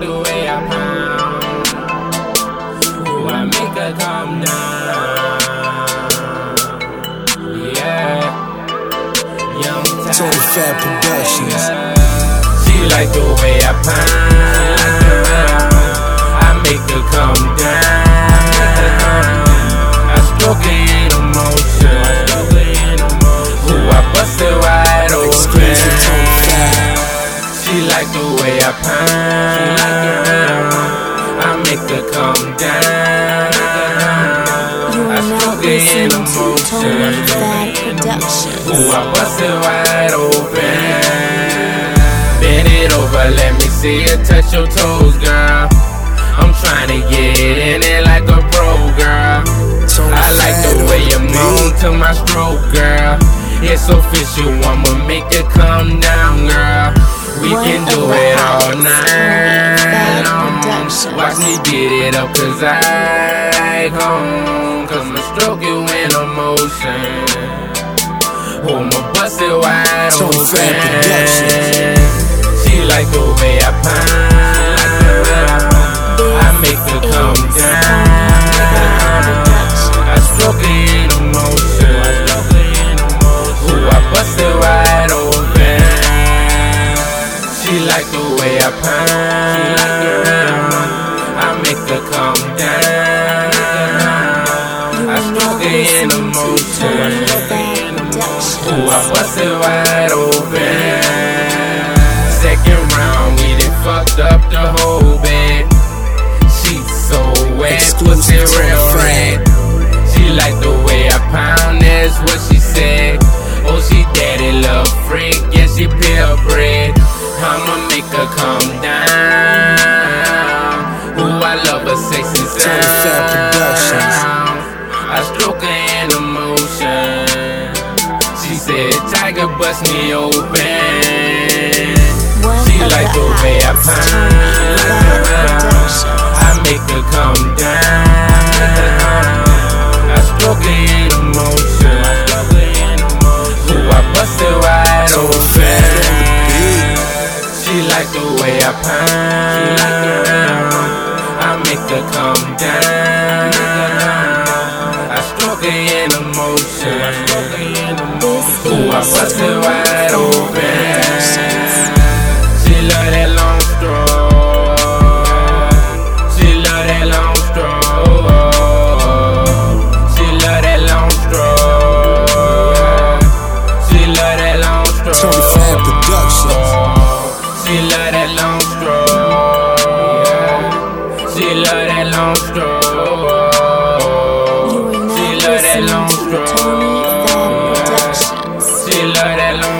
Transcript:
the way I pound. Ooh, I make her calm down. Yeah. Young Tony Fat Productions. She like the way I pound. I make her come down. Way I pound. I make her come down. I stroke her in listening to Tony emotion. Ooh, I bust it wide open. Bend it over, let me see you touch your toes, girl. I'm trying to get in it like a pro, girl. I like the way you moan to my stroke, girl. It's official, I'ma make it do it all night. Fat Watch me get it up, cause I home. Cause my stroke you in emotion. Oh, my bust it wide open. She like the way I pound. Her come down. I stroke her in listening to Tony emotion. Fat Productions. Ooh, I bust it wide open. Second round, we done fucked up the whole bed. Sheets so wet, pussy real the red. She like the way I pound, that's what she said. Oh, she daddy love freak, yeah, she pure bread. I'ma make her come I love her sexy sound. Tony I stroke her in emotion. She said, Tiger, bust me open. She like the the way I hottest Tony Fat pound. Productions. I make her come down. I stroke her in emotion. Ooh, I bust it wide open. Fat on the beat. She like the way I pound. Her come down. I stroke her in emotion. Ooh, I bust it wide Productions.